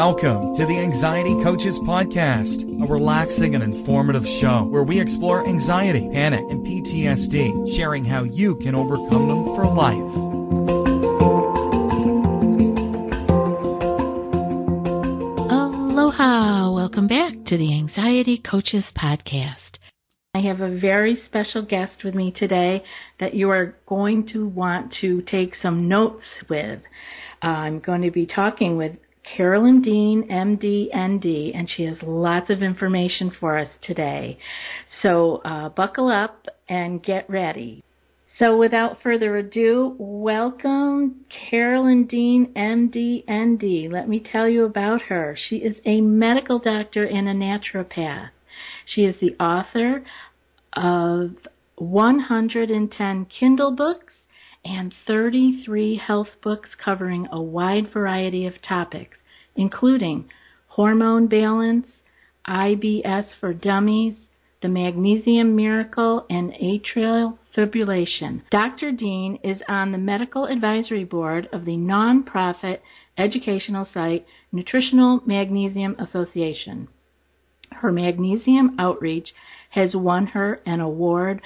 Welcome to the Anxiety Coaches Podcast, a relaxing and informative show where we explore anxiety, panic, and PTSD, sharing how you can overcome them for life. Aloha! Welcome back to the Anxiety Coaches Podcast. I have a very special guest with me today that you are going to want to take some notes with. I'm going to be talking with Carolyn Dean, MD, ND, and she has lots of information for us today. So uh, buckle up and get ready. So without further ado, welcome Carolyn Dean, MD, ND. Let me tell you about her. She is a medical doctor and a naturopath. She is the author of 110 Kindle books and 33 health books covering a wide variety of topics, including hormone balance, IBS for dummies, the magnesium miracle, and atrial fibrillation. Dr. Dean is on the medical advisory board of the nonprofit educational site Nutritional Magnesium Association. Her magnesium outreach has won her an award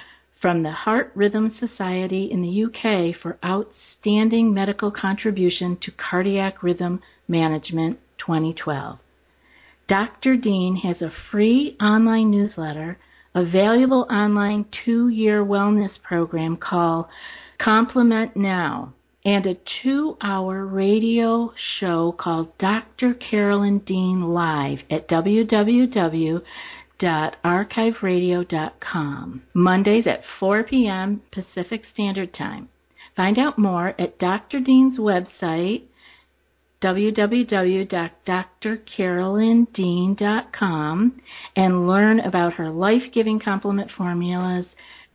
from the Heart Rhythm Society in the UK for outstanding medical contribution to cardiac rhythm management 2012. Dr. Dean has a free online newsletter, a valuable online two year wellness program called Completement Now, and a two hour radio show called Dr. Carolyn Dean Live at www.achieveradio.com, Mondays at 4 p.m. Pacific Standard Time. Find out more at Dr. Dean's website, www.drcarolyndean.com, and learn about her life giving Completement Formulas,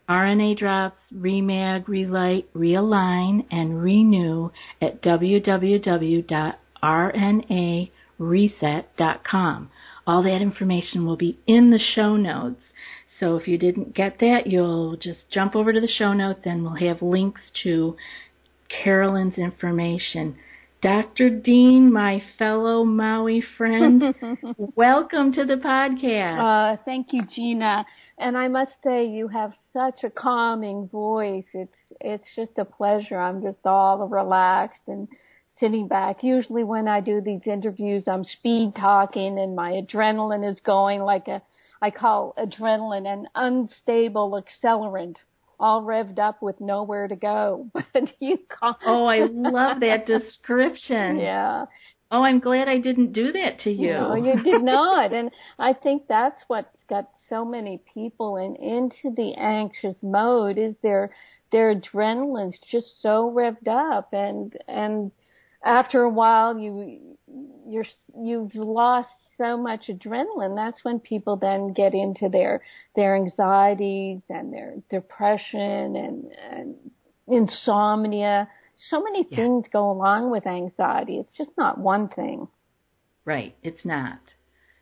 RNA drops, Remag, ReLyte, ReAline, and Renew at www.rnareset.com. All that information will be in the show notes. So if you didn't get that, you'll just jump over to the show notes and we'll have links to Carolyn's information. Dr. Dean, my fellow Maui friend, welcome to the podcast. Uh, thank you, Gina. And I must say, you have such a calming voice. It's it's just a pleasure. I'm just all relaxed and sitting back. Usually, when I do these interviews, I'm speed talking, and my adrenaline is going like a I call adrenaline an unstable accelerant all revved up with nowhere to go. But you call Oh, I love that description. Yeah. Oh, I'm glad I didn't do that to you. No, you did not. and I think that's what's got so many people in into the anxious mode is their their adrenaline's just so revved up and and after a while you you're you've lost so much adrenaline that's when people then get into their their anxieties and their depression and, and insomnia so many Yeah. things go along with anxiety it's just not one thing Right. It's not.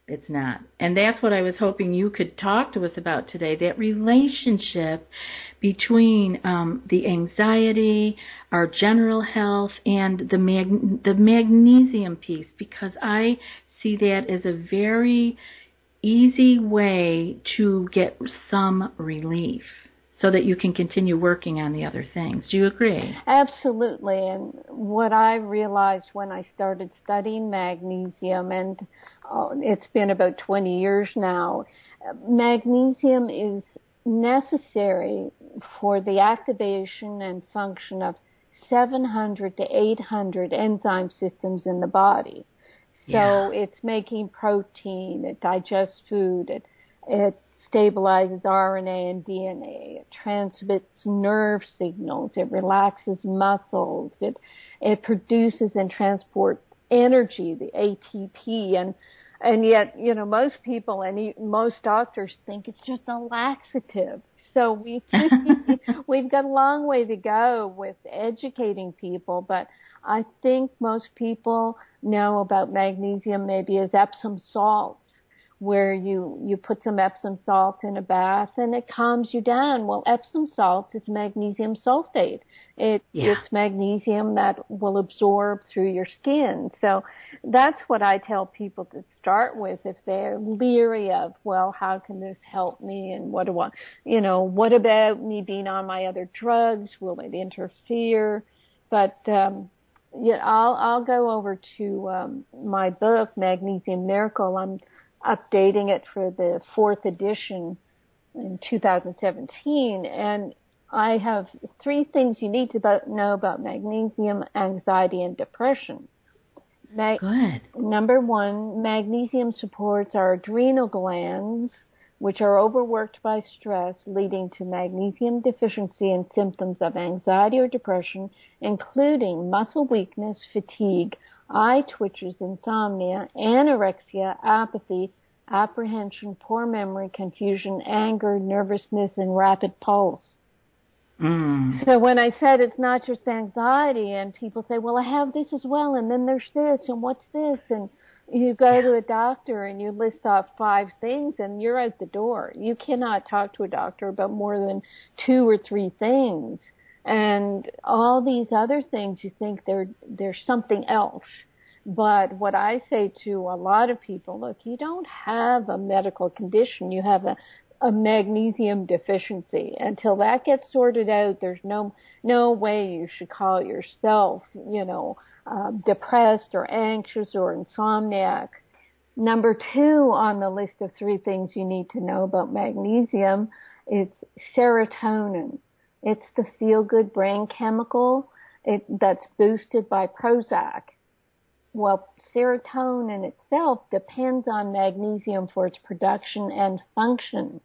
It's not. And that's what I was hoping you could talk to us about today that relationship between um, the anxiety, our general health, and the, mag- the magnesium piece, because I see that as a very easy way to get some relief so that you can continue working on the other things. Do you agree? Absolutely. And what I realized when I started studying magnesium, and uh, it's been about 20 years now, magnesium is necessary for the activation and function of 700 to 800 enzyme systems in the body. So Yeah. it's making protein, it digests food, it, it's stabilizes RNA and DNA. It transmits nerve signals. It relaxes muscles. It it produces and transports energy, the ATP, and and yet you know most people and most doctors think it's just a laxative. So we we've got a long way to go with educating people, but I think most people know about magnesium maybe as Epsom salts where you you put some Epsom salt in a bath and it calms you down. Well, Epsom salt is magnesium sulfate. It yeah. it's magnesium that will absorb through your skin. So that's what I tell people to start with if they're leery of, well, how can this help me and what do I, you know, what about me being on my other drugs? Will it interfere? But um yeah, I'll I'll go over to um, my book, Magnesium Miracle. I'm updating it for the fourth edition in 2017. And I have three things you need to know about magnesium, anxiety, and depression. Good. Number one, magnesium supports our adrenal glands, which are overworked by stress, leading to magnesium deficiency and symptoms of anxiety or depression, including muscle weakness, fatigue, eye twitches, insomnia, anorexia, apathy, apprehension, poor memory, confusion, anger, nervousness, and rapid pulse. Mm. So when I said it's not just anxiety, and people say, "Well, I have this as well," and then there's this, and what's this, and you go yeah. to a doctor and you list off five things, and you're out the door. You cannot talk to a doctor about more than two or three things and all these other things you think they're there's something else but what i say to a lot of people look you don't have a medical condition you have a a magnesium deficiency until that gets sorted out there's no no way you should call yourself you know uh, depressed or anxious or insomniac number two on the list of three things you need to know about magnesium is serotonin it's the feel good brain chemical it, that's boosted by Prozac. Well, serotonin itself depends on magnesium for its production and function.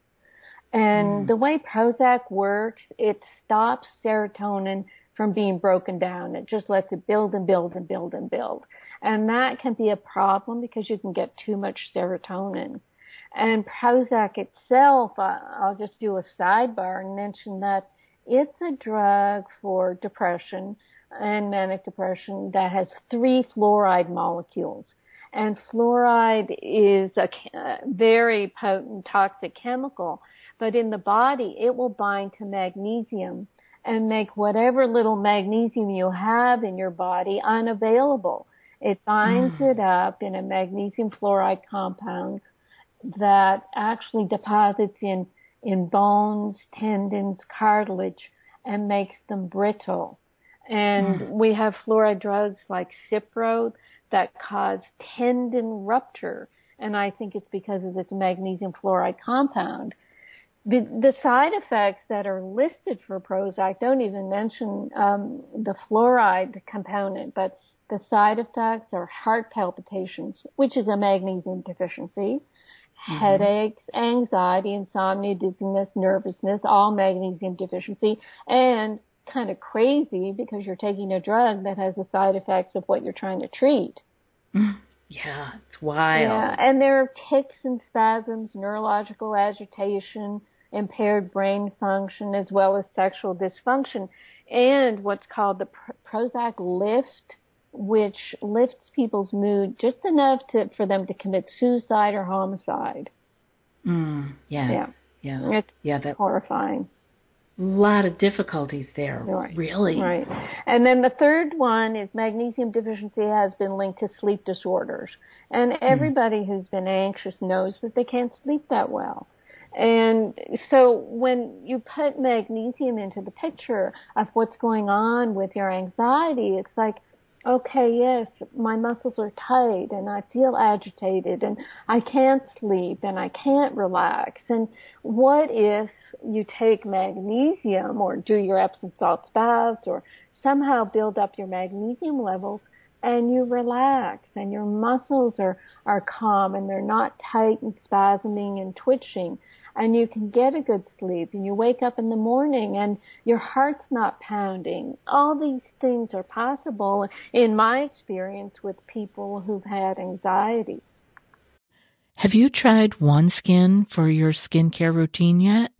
And mm. the way Prozac works, it stops serotonin from being broken down. It just lets it build and build and build and build. And that can be a problem because you can get too much serotonin. And Prozac itself, I'll just do a sidebar and mention that it's a drug for depression and manic depression that has three fluoride molecules. And fluoride is a very potent toxic chemical, but in the body it will bind to magnesium and make whatever little magnesium you have in your body unavailable. It binds mm. it up in a magnesium fluoride compound that actually deposits in in bones, tendons, cartilage, and makes them brittle. And mm. we have fluoride drugs like Cipro that cause tendon rupture. And I think it's because of this magnesium fluoride compound. The side effects that are listed for Prozac don't even mention um, the fluoride component, but the side effects are heart palpitations, which is a magnesium deficiency, mm-hmm. headaches, anxiety, insomnia, dizziness, nervousness, all magnesium deficiency, and kind of crazy because you're taking a drug that has the side effects of what you're trying to treat. Yeah, it's wild. Yeah, and there are tics and spasms, neurological agitation, impaired brain function, as well as sexual dysfunction, and what's called the Prozac lift, which lifts people's mood just enough to, for them to commit suicide or homicide. Mm, yeah. Yeah. Yeah. It's yeah, that, horrifying. A lot of difficulties there. Right. Really. Right. And then the third one is magnesium deficiency has been linked to sleep disorders. And hmm. everybody mm. who's been anxious knows that they can't sleep that well. And so when you put magnesium into the picture of what's going on with your anxiety, it's like okay, yes, my muscles are tight and I feel agitated and I can't sleep and I can't relax. And what if you take magnesium or do your Epsom salt baths or somehow build up your magnesium levels and you relax and your muscles are, are calm and they're not tight and spasming and twitching and you can get a good sleep and you wake up in the morning and your heart's not pounding. All these things are possible in my experience with people who've had anxiety. Have you tried OneSkin for your skincare routine yet?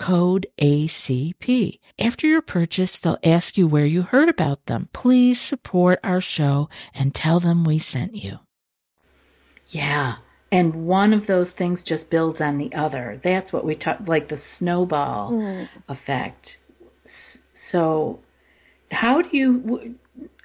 code ACP. After your purchase, they'll ask you where you heard about them. Please support our show and tell them we sent you. Yeah. And one of those things just builds on the other. That's what we talk like the snowball mm. effect. So, how do you?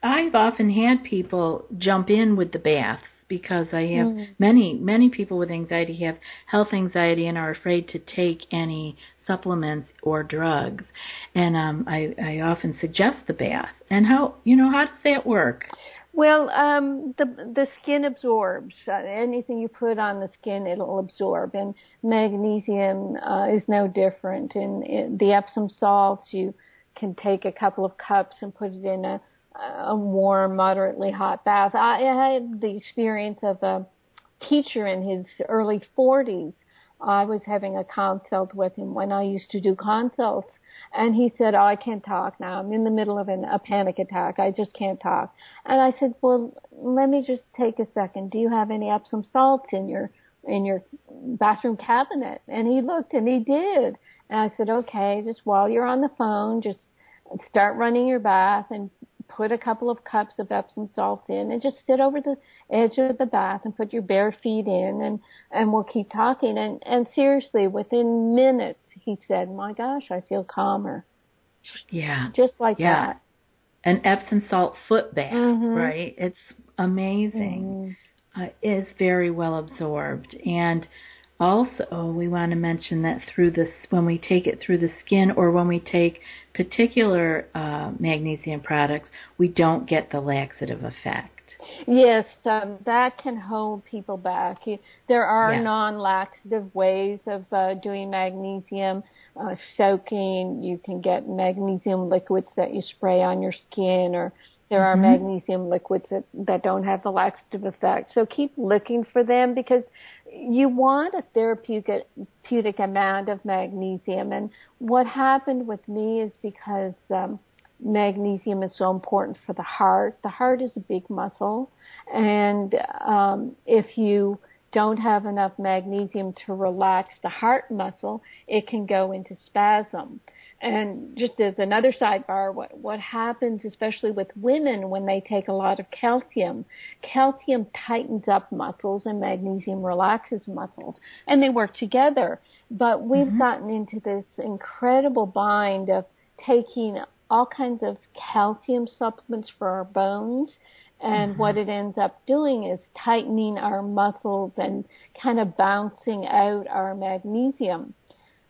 I've often had people jump in with the bath because I have mm. many many people with anxiety have health anxiety and are afraid to take any supplements or drugs. And um, I I often suggest the bath. And how you know how does that work? Well, um, the the skin absorbs uh, anything you put on the skin; it'll absorb. And magnesium uh, is no different. In, in the Epsom salts, you can take a couple of cups and put it in a a warm, moderately hot bath. I, I had the experience of a teacher in his early 40s. I was having a consult with him when I used to do consults. And he said, Oh, I can't talk now. I'm in the middle of an, a panic attack. I just can't talk. And I said, Well, let me just take a second. Do you have any Epsom salts in your, in your bathroom cabinet? And he looked and he did. And I said, Okay, just while you're on the phone, just start running your bath and put a couple of cups of Epsom salt in and just sit over the edge of the bath and put your bare feet in and and we'll keep talking. And and seriously within minutes he said my gosh I feel calmer. Yeah. Just like yeah. that. An Epsom salt foot bath mm-hmm. right? It's amazing. Mm-hmm. uh, is very well absorbed. And also, we want to mention that through this, when we take it through the skin or when we take particular uh, magnesium products, we don't get the laxative effect. Yes, um, that can hold people back. There are yes. non-laxative ways of uh, doing magnesium uh, soaking. You can get magnesium liquids that you spray on your skin, or there mm-hmm. are magnesium liquids that, that don't have the laxative effect. So keep looking for them because you want a therapeutic, therapeutic amount of magnesium. And what happened with me is because um, magnesium is so important for the heart. The heart is a big muscle, and um, if you don't have enough magnesium to relax the heart muscle, it can go into spasm. And just as another sidebar, what, what happens, especially with women when they take a lot of calcium, calcium tightens up muscles and magnesium relaxes muscles, and they work together. But we've mm-hmm. gotten into this incredible bind of taking all kinds of calcium supplements for our bones. And mm-hmm. what it ends up doing is tightening our muscles and kind of bouncing out our magnesium.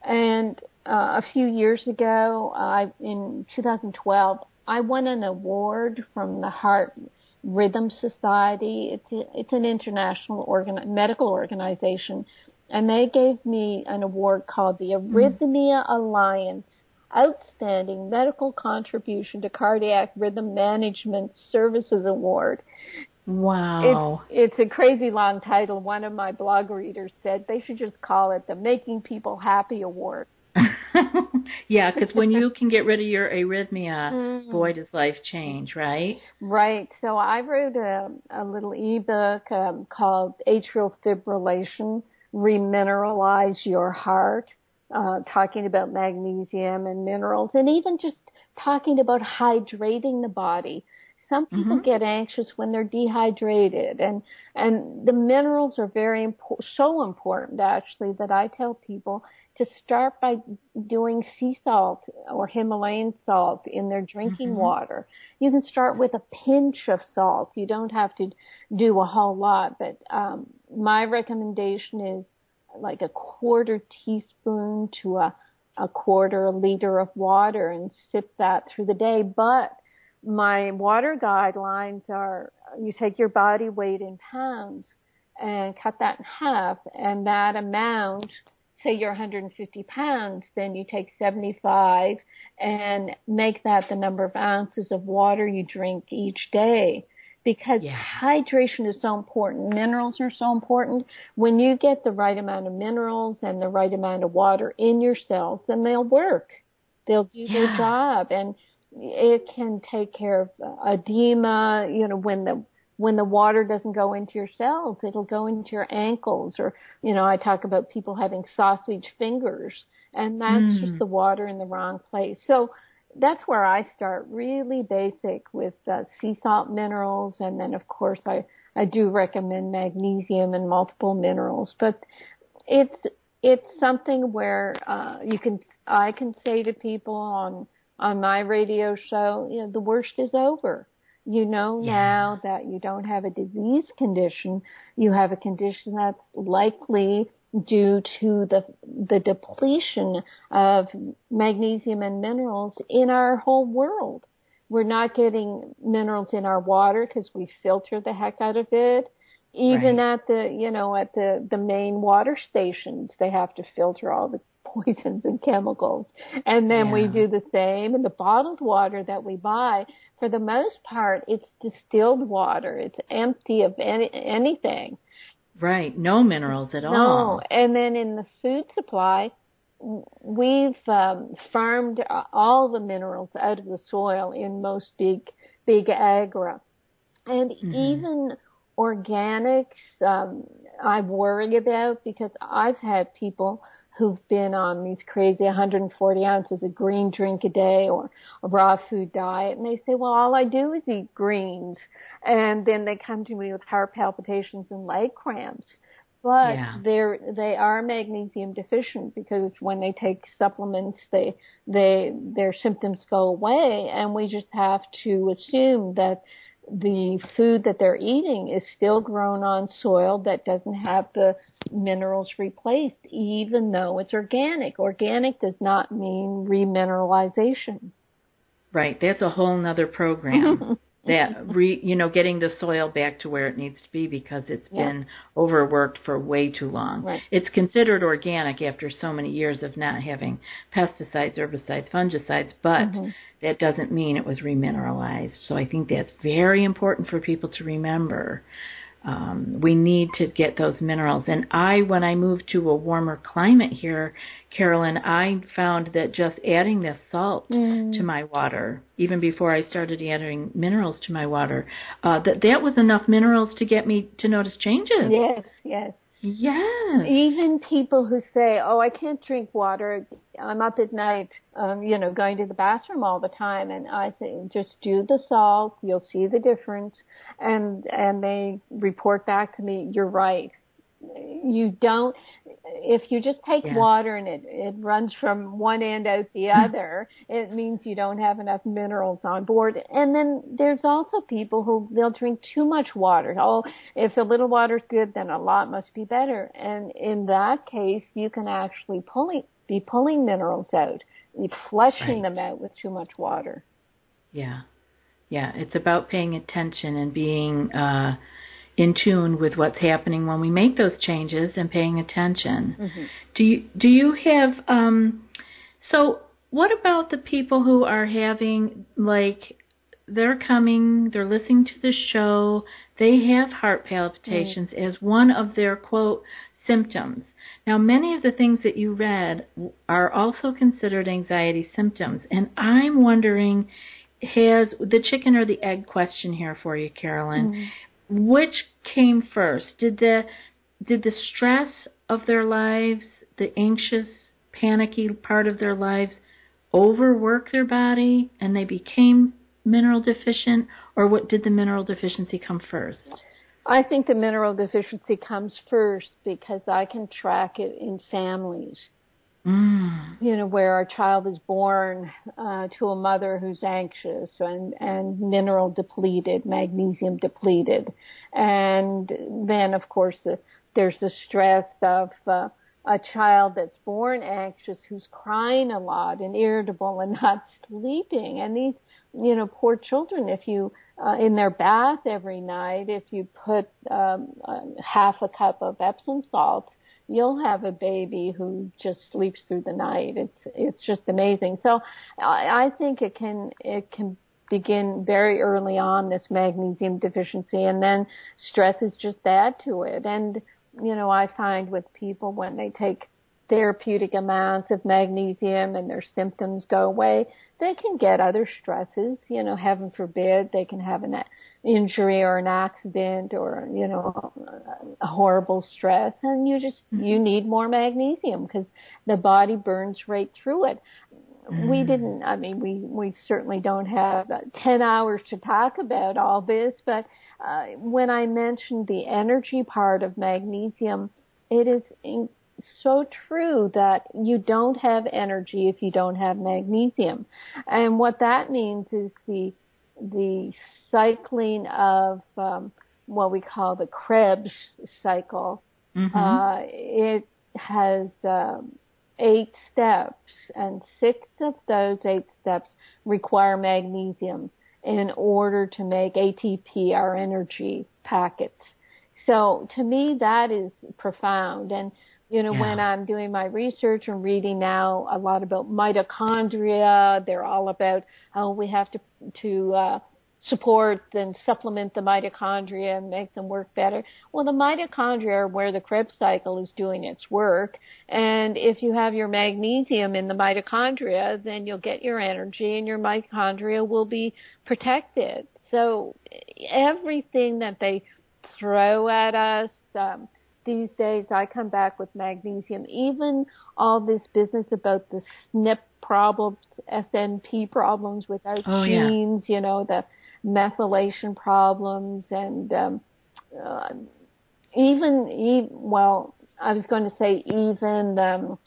And uh, a few years ago, uh, in 2012, I won an award from the Heart Rhythm Society. It's a, it's an international organ- medical organization, and they gave me an award called the Arrhythmia mm. Alliance Outstanding Medical Contribution to Cardiac Rhythm Management Services Award. Wow. It's, it's a crazy long title. One of my blog readers said they should just call it the Making People Happy Award. yeah, because when you can get rid of your arrhythmia, mm-hmm. boy, does life change, right? Right. So I wrote a, a little ebook um, called Atrial Fibrillation Remineralize Your Heart, uh, talking about magnesium and minerals, and even just talking about hydrating the body. Some people mm-hmm. get anxious when they're dehydrated, and and the minerals are very important, so important actually that I tell people to start by doing sea salt or Himalayan salt in their drinking mm-hmm. water. You can start with a pinch of salt. You don't have to do a whole lot, but um, my recommendation is like a quarter teaspoon to a, a quarter liter of water and sip that through the day. But my water guidelines are you take your body weight in pounds and cut that in half and that amount say you're 150 pounds, then you take 75 and make that the number of ounces of water you drink each day. Because yeah. hydration is so important. Minerals are so important. When you get the right amount of minerals and the right amount of water in your cells, then they'll work. They'll do yeah. their job. And it can take care of edema, you know, when the when the water doesn't go into your cells, it'll go into your ankles or, you know, I talk about people having sausage fingers and that's mm. just the water in the wrong place. So that's where I start really basic with uh, sea salt minerals. And then of course I, I do recommend magnesium and multiple minerals, but it's, it's something where, uh, you can, I can say to people on, on my radio show, you know, the worst is over you know yeah. now that you don't have a disease condition, you have a condition that's likely due to the the depletion of magnesium and minerals in our whole world. We're not getting minerals in our water because we filter the heck out of it. Even right. at the you know at the the main water stations, they have to filter all the poisons and chemicals. And then yeah. we do the same in the bottled water that we buy. For the most part, it's distilled water. It's empty of any, anything. Right. No minerals at no. all. No. And then in the food supply, we've um, farmed all the minerals out of the soil in most big, big agra. And mm-hmm. even organics, um, I worry about because I've had people who've been on these crazy 140 ounces of green drink a day or a raw food diet and they say, well, all I do is eat greens. And then they come to me with heart palpitations and leg cramps. But yeah. they're, they are magnesium deficient because when they take supplements, they, they, their symptoms go away and we just have to assume that the food that they're eating is still grown on soil that doesn't have the minerals replaced, even though it's organic. Organic does not mean remineralization. Right. That's a whole nother program. that re, you know, getting the soil back to where it needs to be because it's yeah. been overworked for way too long. Right. It's considered organic after so many years of not having pesticides, herbicides, fungicides, but mm-hmm. that doesn't mean it was remineralized. So I think that's very important for people to remember um, we need to get those minerals. And I, when I moved to a warmer climate here, Carolyn, I found that just adding the salt mm. to my water, even before I started adding minerals to my water, uh, that that was enough minerals to get me to notice changes. Yes, yes. Yes. Even people who say, "Oh, I can't drink water. I'm up at night, um, you know, going to the bathroom all the time." And I say, just do the salt. You'll see the difference. And and they report back to me, "You're right you don't if you just take yeah. water and it it runs from one end out the other it means you don't have enough minerals on board. And then there's also people who they'll drink too much water. Oh if a little water's good then a lot must be better. And in that case you can actually pulling be pulling minerals out you flushing right. them out with too much water. Yeah. Yeah. It's about paying attention and being uh in tune with what's happening when we make those changes and paying attention. Mm-hmm. Do you do you have um, so what about the people who are having like they're coming, they're listening to the show, they have heart palpitations mm. as one of their quote symptoms. Now, many of the things that you read are also considered anxiety symptoms, and I'm wondering has the chicken or the egg question here for you, Carolyn. Mm. Which came first? Did the did the stress of their lives, the anxious, panicky part of their lives overwork their body and they became mineral deficient or what did the mineral deficiency come first? I think the mineral deficiency comes first because I can track it in families. Mm. You know, where our child is born uh, to a mother who's anxious and, and mineral depleted, magnesium depleted. And then, of course, the, there's the stress of uh, a child that's born anxious who's crying a lot and irritable and not sleeping. And these, you know, poor children, if you, uh, in their bath every night, if you put um, uh, half a cup of Epsom salts, you'll have a baby who just sleeps through the night. It's it's just amazing. So I, I think it can it can begin very early on this magnesium deficiency, and then stress is just add to it. And you know, I find with people when they take therapeutic amounts of magnesium and their symptoms go away, they can get other stresses. You know, heaven forbid, they can have an injury or an accident or, you know, a horrible stress and you just, mm-hmm. you need more magnesium because the body burns right through it. Mm. We didn't, I mean, we, we certainly don't have 10 hours to talk about all this, but uh, when I mentioned the energy part of magnesium, it is in, so true that you don't have energy if you don't have magnesium. And what that means is the, the cycling of um, what we call the Krebs cycle. Mm-hmm. Uh, it has um, eight steps, and six of those eight steps require magnesium in order to make ATP, our energy packets. So to me, that is profound. And you know, yeah. when I'm doing my research and reading now a lot about mitochondria, they're all about how we have to to uh, support and supplement the mitochondria and make them work better. Well, the mitochondria are where the Krebs cycle is doing its work. And if you have your magnesium in the mitochondria, then you'll get your energy and your mitochondria will be protected. So everything that they throw at us, um, these days I come back with magnesium. Even all this business about the SNP problems, SNP problems with our oh, genes, yeah. you know, the methylation problems and um, uh, even, even, well, I was going to say even um,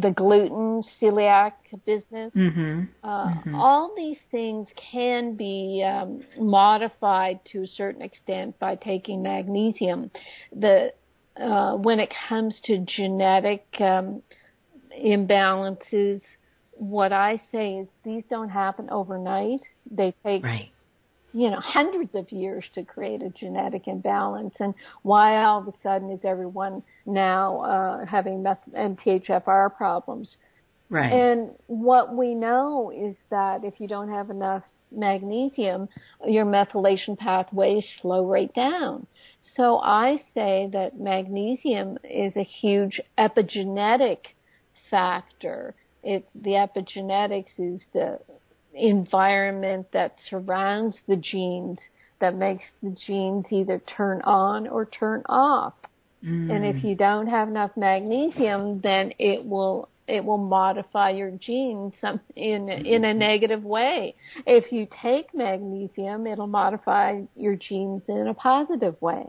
the gluten celiac business. Mm-hmm. Uh, mm-hmm. All these things can be um, modified to a certain extent by taking magnesium. The uh, when it comes to genetic um, imbalances, what I say is these don't happen overnight. They take right you know, hundreds of years to create a genetic imbalance. And why all of a sudden is everyone now uh, having meth- MTHFR problems? Right. And what we know is that if you don't have enough magnesium, your methylation pathways slow right down. So I say that magnesium is a huge epigenetic factor. It, the epigenetics is the environment that surrounds the genes that makes the genes either turn on or turn off. Mm. And if mm. you don't have enough magnesium, then it will it will modify your genes in in a negative way. If you take magnesium, it'll modify your genes in a positive way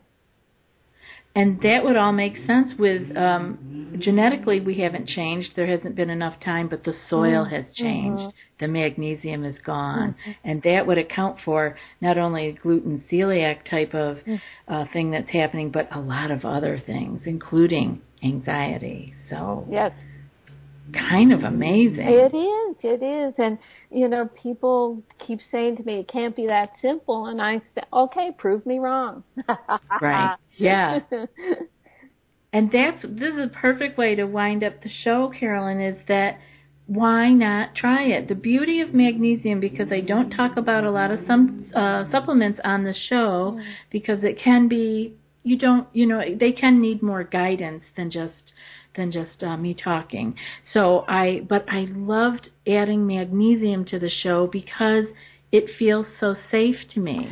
and that would all make sense with um, genetically we haven't changed there hasn't been enough time but the soil mm-hmm. has changed mm-hmm. the magnesium is gone mm-hmm. and that would account for not only gluten celiac type of mm. uh, thing that's happening but a lot of other things including anxiety so yes kind of amazing. It is, it is. And, you know, people keep saying to me, it can't be that simple. And I say, okay, prove me wrong. right. Yeah. and that's, this is a perfect way to wind up the show, Carolyn, is that why not try it? The beauty of magnesium, because I don't talk about a lot of some uh, supplements on the show, because it can be you don't you know they can need more guidance than just than just uh, me talking. So I but I loved adding magnesium to the show because it feels so safe to me.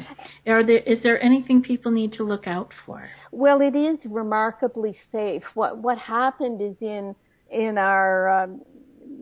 Are there is there anything people need to look out for? Well, it is remarkably safe. What what happened is in in our um,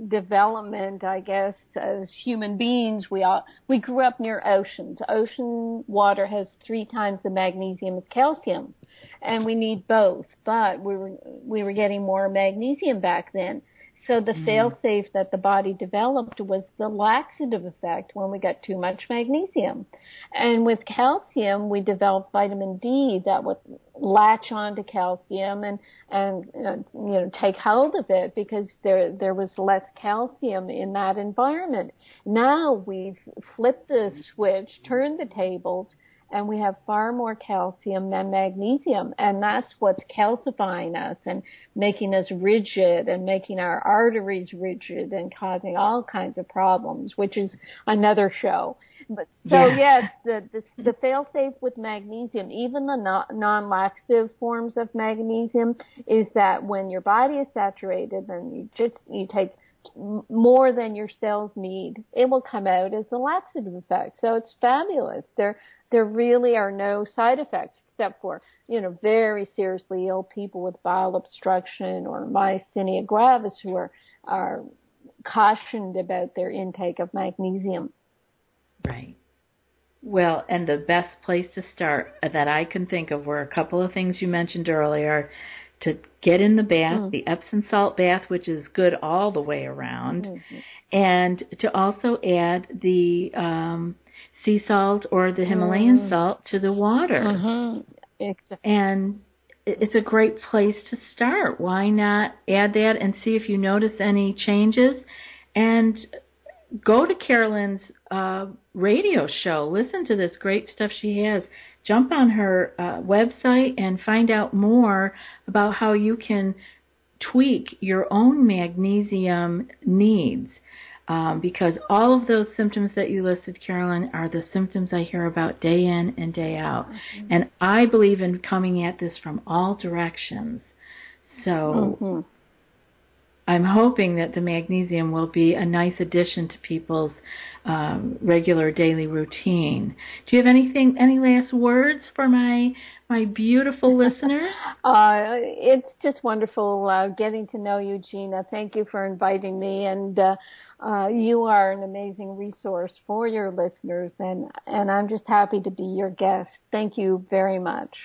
development, I guess, as human beings, we all we grew up near oceans. Ocean water has three times the magnesium as calcium, and we need both. But we were we were getting more magnesium back then. So the mm. fail-safe that the body developed was the laxative effect when we got too much magnesium. And with calcium, we developed vitamin D that would latch onto calcium and and uh, you know take hold of it because there there was less calcium in that environment. Now we've flipped the switch, turned the tables, and we have far more calcium than magnesium and that's what's calcifying us and making us rigid and making our arteries rigid and causing all kinds of problems which is another show but so yeah. yes the the, the fail safe with magnesium even the non laxative forms of magnesium is that when your body is saturated then you just you take more than your cells need, it will come out as the laxative effect. So it's fabulous. There, there really are no side effects except for, you know, very seriously ill people with bile obstruction or myasthenia gravis who are, are cautioned about their intake of magnesium. Right. Well, and the best place to start that I can think of were a couple of things you mentioned earlier to get in the bath, mm. the Epsom salt bath, which is good all the way around, mm-hmm. and to also add the um, sea salt or the Himalayan mm. salt to the water. Mm-hmm. And it's a great place to start. Why not add that and see if you notice any changes? And go to Carolyn's uh, radio show. Listen to this great stuff she has. Jump on her uh, website and find out more about how you can tweak your own magnesium needs. Um, because all of those symptoms that you listed, Carolyn, are the symptoms I hear about day in and day out. Mm-hmm. And I believe in coming at this from all directions. So mm-hmm. I'm hoping that the magnesium will be a nice addition to people's um, regular daily routine. Do you have anything, any last words for my my beautiful listeners? Uh, it's just wonderful uh, getting to know you, Gina. Thank you for inviting me, and uh, uh, you are an amazing resource for your listeners, and and I'm just happy to be your guest. Thank you very much.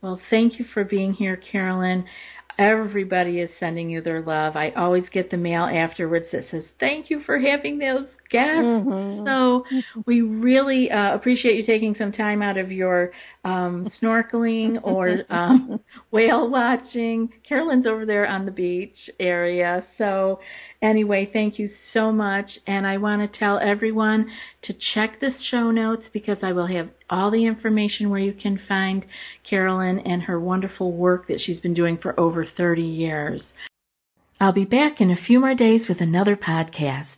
Well, thank you for being here, Carolyn. Everybody is sending you their love. I always get the mail afterwards that says, Thank you for having those guests. Mm-hmm. So we really uh, appreciate you taking some time out of your um, snorkeling or um, whale watching. Carolyn's over there on the beach area. So anyway, thank you so much. And I want to tell everyone to check the show notes because I will have all the information where you can find Carolyn and her wonderful work that she's been doing for over 30 years. I'll be back in a few more days with another podcast.